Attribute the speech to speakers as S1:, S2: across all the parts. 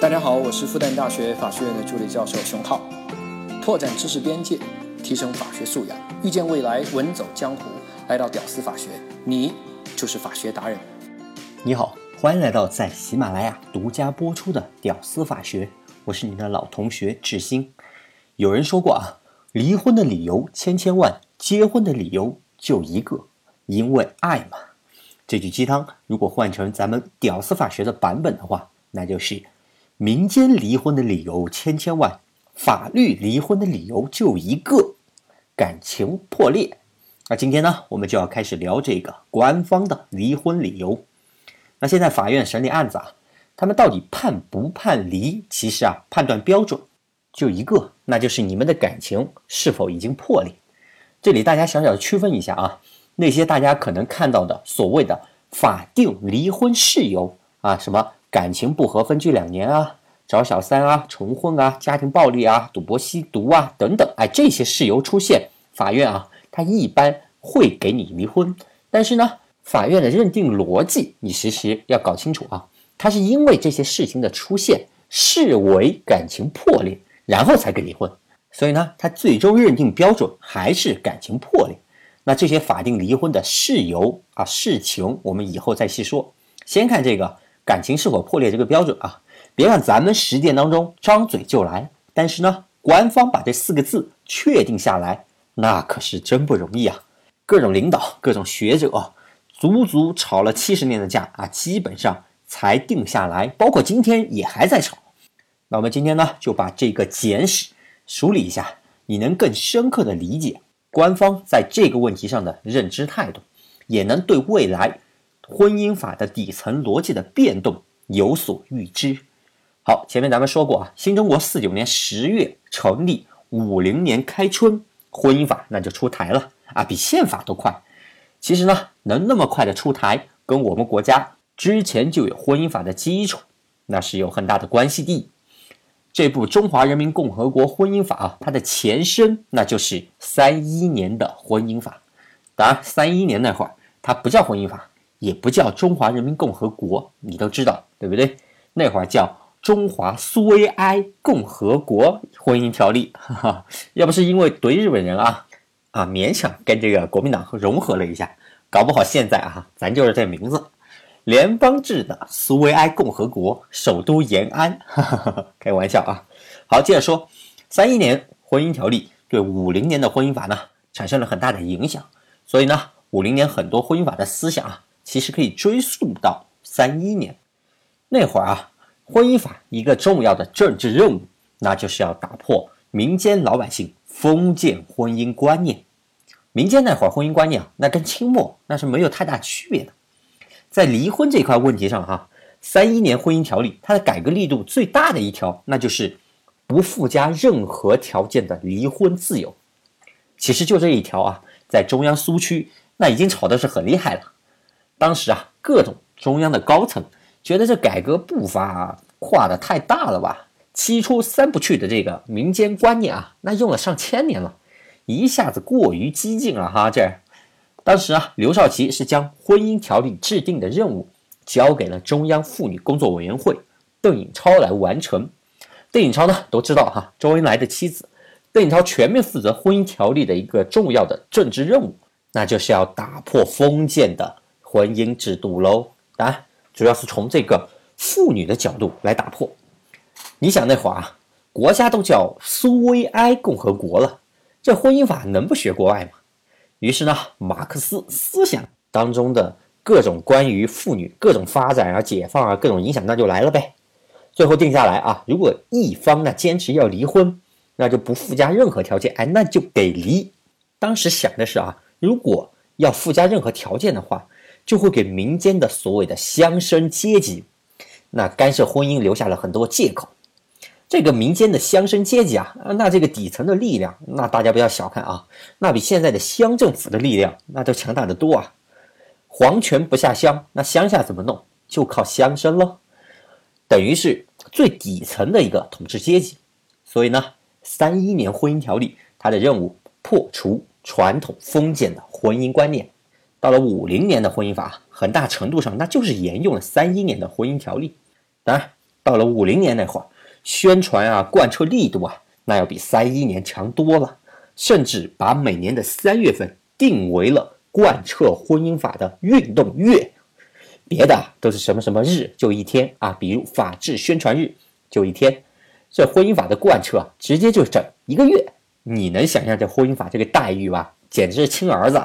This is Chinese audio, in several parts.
S1: 大家好，我是复旦大学法学院的助理教授熊浩。拓展知识边界，提升法学素养，遇见未来，稳走江湖。来到屌丝法学，你就是法学达人。
S2: 你好，欢迎来到在喜马拉雅独家播出的《屌丝法学》，我是你的老同学志新。有人说过啊，离婚的理由千千万，结婚的理由就一个，因为爱嘛。这句鸡汤如果换成咱们屌丝法学的版本的话，那就是。民间离婚的理由千千万，法律离婚的理由就一个，感情破裂。那今天呢，我们就要开始聊这个官方的离婚理由。那现在法院审理案子啊，他们到底判不判离？其实啊，判断标准就一个，那就是你们的感情是否已经破裂。这里大家小小的区分一下啊，那些大家可能看到的所谓的法定离婚事由啊，什么？感情不和分居两年啊，找小三啊，重婚啊，家庭暴力啊，赌博吸毒啊等等，哎，这些事由出现，法院啊，他一般会给你离婚。但是呢，法院的认定逻辑，你其实要搞清楚啊，他是因为这些事情的出现视为感情破裂，然后才给离婚。所以呢，他最终认定标准还是感情破裂。那这些法定离婚的事由啊，事情我们以后再细说。先看这个。感情是否破裂这个标准啊？别看咱们实践当中张嘴就来，但是呢，官方把这四个字确定下来，那可是真不容易啊！各种领导、各种学者，足足吵了七十年的架啊，基本上才定下来，包括今天也还在吵。那我们今天呢，就把这个简史梳理一下，你能更深刻的理解官方在这个问题上的认知态度，也能对未来。婚姻法的底层逻辑的变动有所预知。好，前面咱们说过啊，新中国四九年十月成立，五零年开春，婚姻法那就出台了啊，比宪法都快。其实呢，能那么快的出台，跟我们国家之前就有婚姻法的基础，那是有很大的关系的。这部《中华人民共和国婚姻法》啊，它的前身那就是三一年的婚姻法。当然，三一年那会儿它不叫婚姻法。也不叫中华人民共和国，你都知道对不对？那会儿叫中华苏维埃共和国婚姻条例，哈哈，要不是因为怼日本人啊，啊，勉强跟这个国民党融合了一下，搞不好现在啊，咱就是这名字，联邦制的苏维埃共和国，首都延安，哈哈哈，开玩笑啊。好，接着说，三一年婚姻条例对五零年的婚姻法呢产生了很大的影响，所以呢，五零年很多婚姻法的思想啊。其实可以追溯到三一年那会儿啊，婚姻法一个重要的政治任务，那就是要打破民间老百姓封建婚姻观念。民间那会儿婚姻观念啊，那跟清末那是没有太大区别的。在离婚这块问题上哈，三一年婚姻条例它的改革力度最大的一条，那就是不附加任何条件的离婚自由。其实就这一条啊，在中央苏区那已经吵的是很厉害了。当时啊，各种中央的高层觉得这改革步伐跨的太大了吧？七出三不去的这个民间观念啊，那用了上千年了，一下子过于激进了哈。这当时啊，刘少奇是将婚姻条例制定的任务交给了中央妇女工作委员会邓颖超来完成。邓颖超呢，都知道哈，周恩来的妻子，邓颖超全面负责婚姻条例的一个重要的政治任务，那就是要打破封建的。婚姻制度喽，当然主要是从这个妇女的角度来打破。你想那会儿啊，国家都叫苏维埃共和国了，这婚姻法能不学国外吗？于是呢，马克思思想当中的各种关于妇女各种发展啊、解放啊、各种影响，那就来了呗。最后定下来啊，如果一方呢坚持要离婚，那就不附加任何条件，哎，那就得离。当时想的是啊，如果要附加任何条件的话，就会给民间的所谓的乡绅阶级，那干涉婚姻留下了很多借口。这个民间的乡绅阶级啊，那这个底层的力量，那大家不要小看啊，那比现在的乡政府的力量那都强大的多啊。皇权不下乡，那乡下怎么弄？就靠乡绅喽，等于是最底层的一个统治阶级。所以呢，三一年婚姻条例它的任务破除传统封建的婚姻观念。到了五零年的婚姻法，很大程度上那就是沿用了三一年的婚姻条例。当然，到了五零年那会儿，宣传啊、贯彻力度啊，那要比三一年强多了，甚至把每年的三月份定为了贯彻婚姻法的运动月。别的都是什么什么日就一天啊，比如法治宣传日就一天，这婚姻法的贯彻啊直接就整一个月。你能想象这婚姻法这个待遇吧？简直是亲儿子。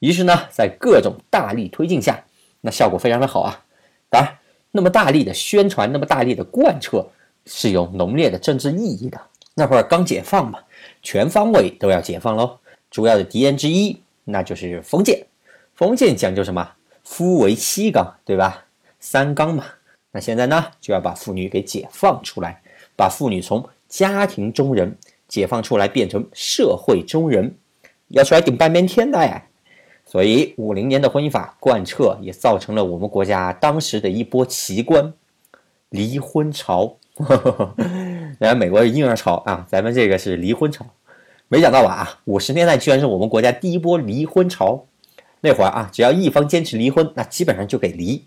S2: 于是呢，在各种大力推进下，那效果非常的好啊。当然，那么大力的宣传，那么大力的贯彻，是有浓烈的政治意义的。那会儿刚解放嘛，全方位都要解放喽。主要的敌人之一，那就是封建。封建讲究什么？夫为妻纲，对吧？三纲嘛。那现在呢，就要把妇女给解放出来，把妇女从家庭中人解放出来，变成社会中人，要出来顶半边天的哎。所以五零年的婚姻法贯彻，也造成了我们国家当时的一波奇观——离婚潮。然后美国是婴儿潮啊，咱们这个是离婚潮。没想到吧啊，五十年代居然是我们国家第一波离婚潮。那会儿啊，只要一方坚持离婚，那基本上就给离，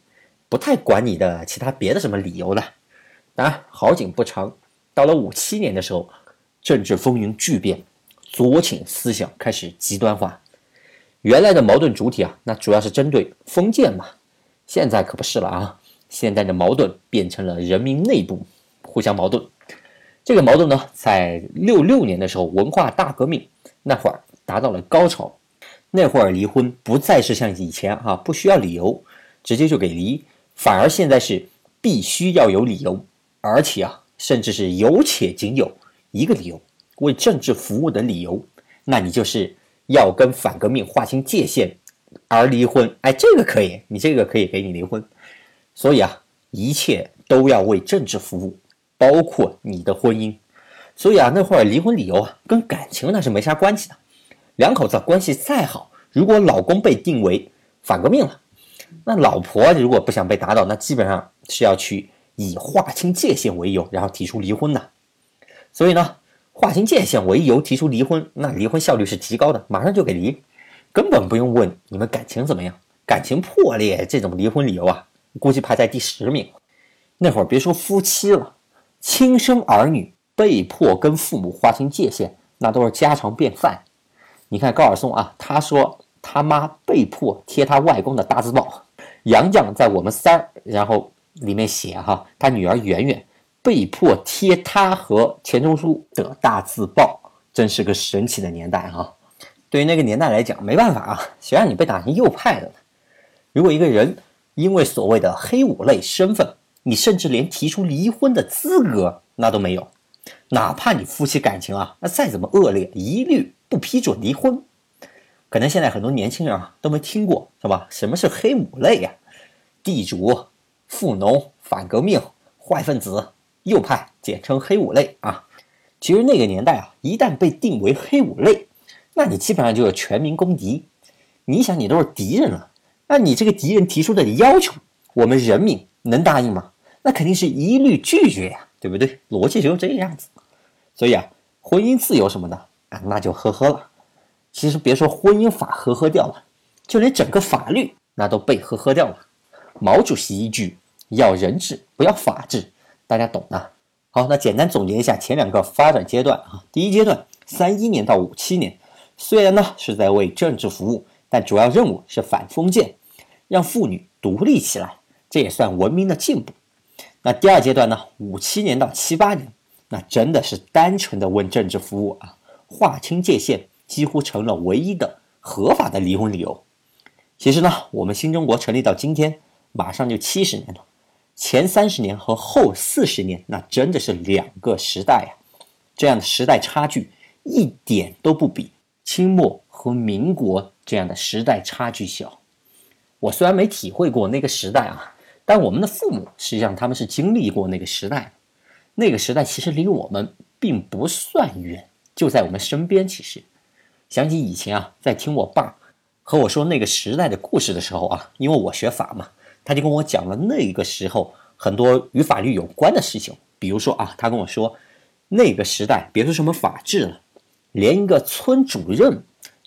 S2: 不太管你的其他别的什么理由的。当然，好景不长，到了五七年的时候，政治风云巨变，左倾思想开始极端化。原来的矛盾主体啊，那主要是针对封建嘛，现在可不是了啊。现在的矛盾变成了人民内部互相矛盾。这个矛盾呢，在六六年的时候，文化大革命那会儿达到了高潮。那会儿离婚不再是像以前哈不需要理由，直接就给离，反而现在是必须要有理由，而且啊，甚至是有且仅有一个理由，为政治服务的理由，那你就是要跟反革命划清界限而离婚。哎，这个可以，你这个可以给你离婚。所以啊，一切都要为政治服务，包括你的婚姻。所以啊，那会儿离婚理由啊，跟感情那是没啥关系的。两口子关系再好，如果老公被定为反革命了，那老婆如果不想被打倒，那基本上是要去以划清界限为由，然后提出离婚的。所以呢，划清界限为由提出离婚，那离婚效率是极高的，马上就给离，根本不用问你们感情怎么样。感情破裂这种离婚理由啊，估计排在第十名。那会儿别说夫妻了，亲生儿女被迫跟父母划清界限，那都是家常便饭。你看高尔松啊，他说他妈被迫贴他外公的大字报，杨绛在我们三，然后里面写哈，他女儿圆圆被迫贴他和钱钟书的大字报，真是个神奇的年代哈。对于那个年代来讲，没办法啊，谁让你被打成右派的呢？如果一个人因为所谓的黑五类身份，你甚至连提出离婚的资格那都没有，哪怕你夫妻感情啊，那再怎么恶劣，一律。不批准离婚，可能现在很多年轻人啊都没听过，是吧？什么是黑五类呀？地主、富农、反革命、坏分子、右派，简称黑五类啊。其实那个年代啊，一旦被定为黑五类，那你基本上就是全民公敌。你想，你都是敌人了，那你这个敌人提出的要求，我们人民能答应吗？那肯定是一律拒绝呀，对不对？逻辑就是这个样子。所以啊，婚姻自由什么的。啊，那就呵呵了。其实别说婚姻法呵呵掉了，就连整个法律那都被呵呵掉了。毛主席一句“要人治，不要法治”，大家懂的。好，那简单总结一下前两个发展阶段啊。第一阶段，三一年到五七年，虽然呢是在为政治服务，但主要任务是反封建，让妇女独立起来，这也算文明的进步。那第二阶段呢，五七年到七八年，那真的是单纯的为政治服务啊。划清界限几乎成了唯一的合法的离婚理由。其实呢，我们新中国成立到今天，马上就七十年了。前三十年和后四十年，那真的是两个时代呀。这样的时代差距一点都不比清末和民国这样的时代差距小。我虽然没体会过那个时代啊，但我们的父母实际上他们是经历过那个时代。那个时代其实离我们并不算远。就在我们身边。其实，想起以前啊，在听我爸和我说那个时代的故事的时候啊，因为我学法嘛，他就跟我讲了那个时候很多与法律有关的事情。比如说啊，他跟我说，那个时代别说什么法治了，连一个村主任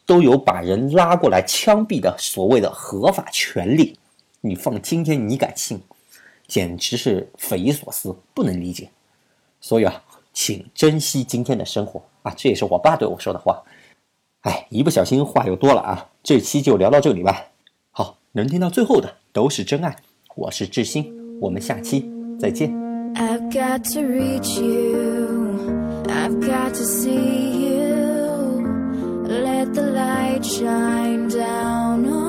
S2: 都有把人拉过来枪毙的所谓的合法权利。你放今天你敢信？简直是匪夷所思，不能理解。所以啊，请珍惜今天的生活啊，这也是我爸对我说的话。哎，一不小心话又多了啊，这期就聊到这里吧。能听到最后的都是真爱。我是志新，我们下期再见。I've got to reach you, I've got to see you, let the light shine down on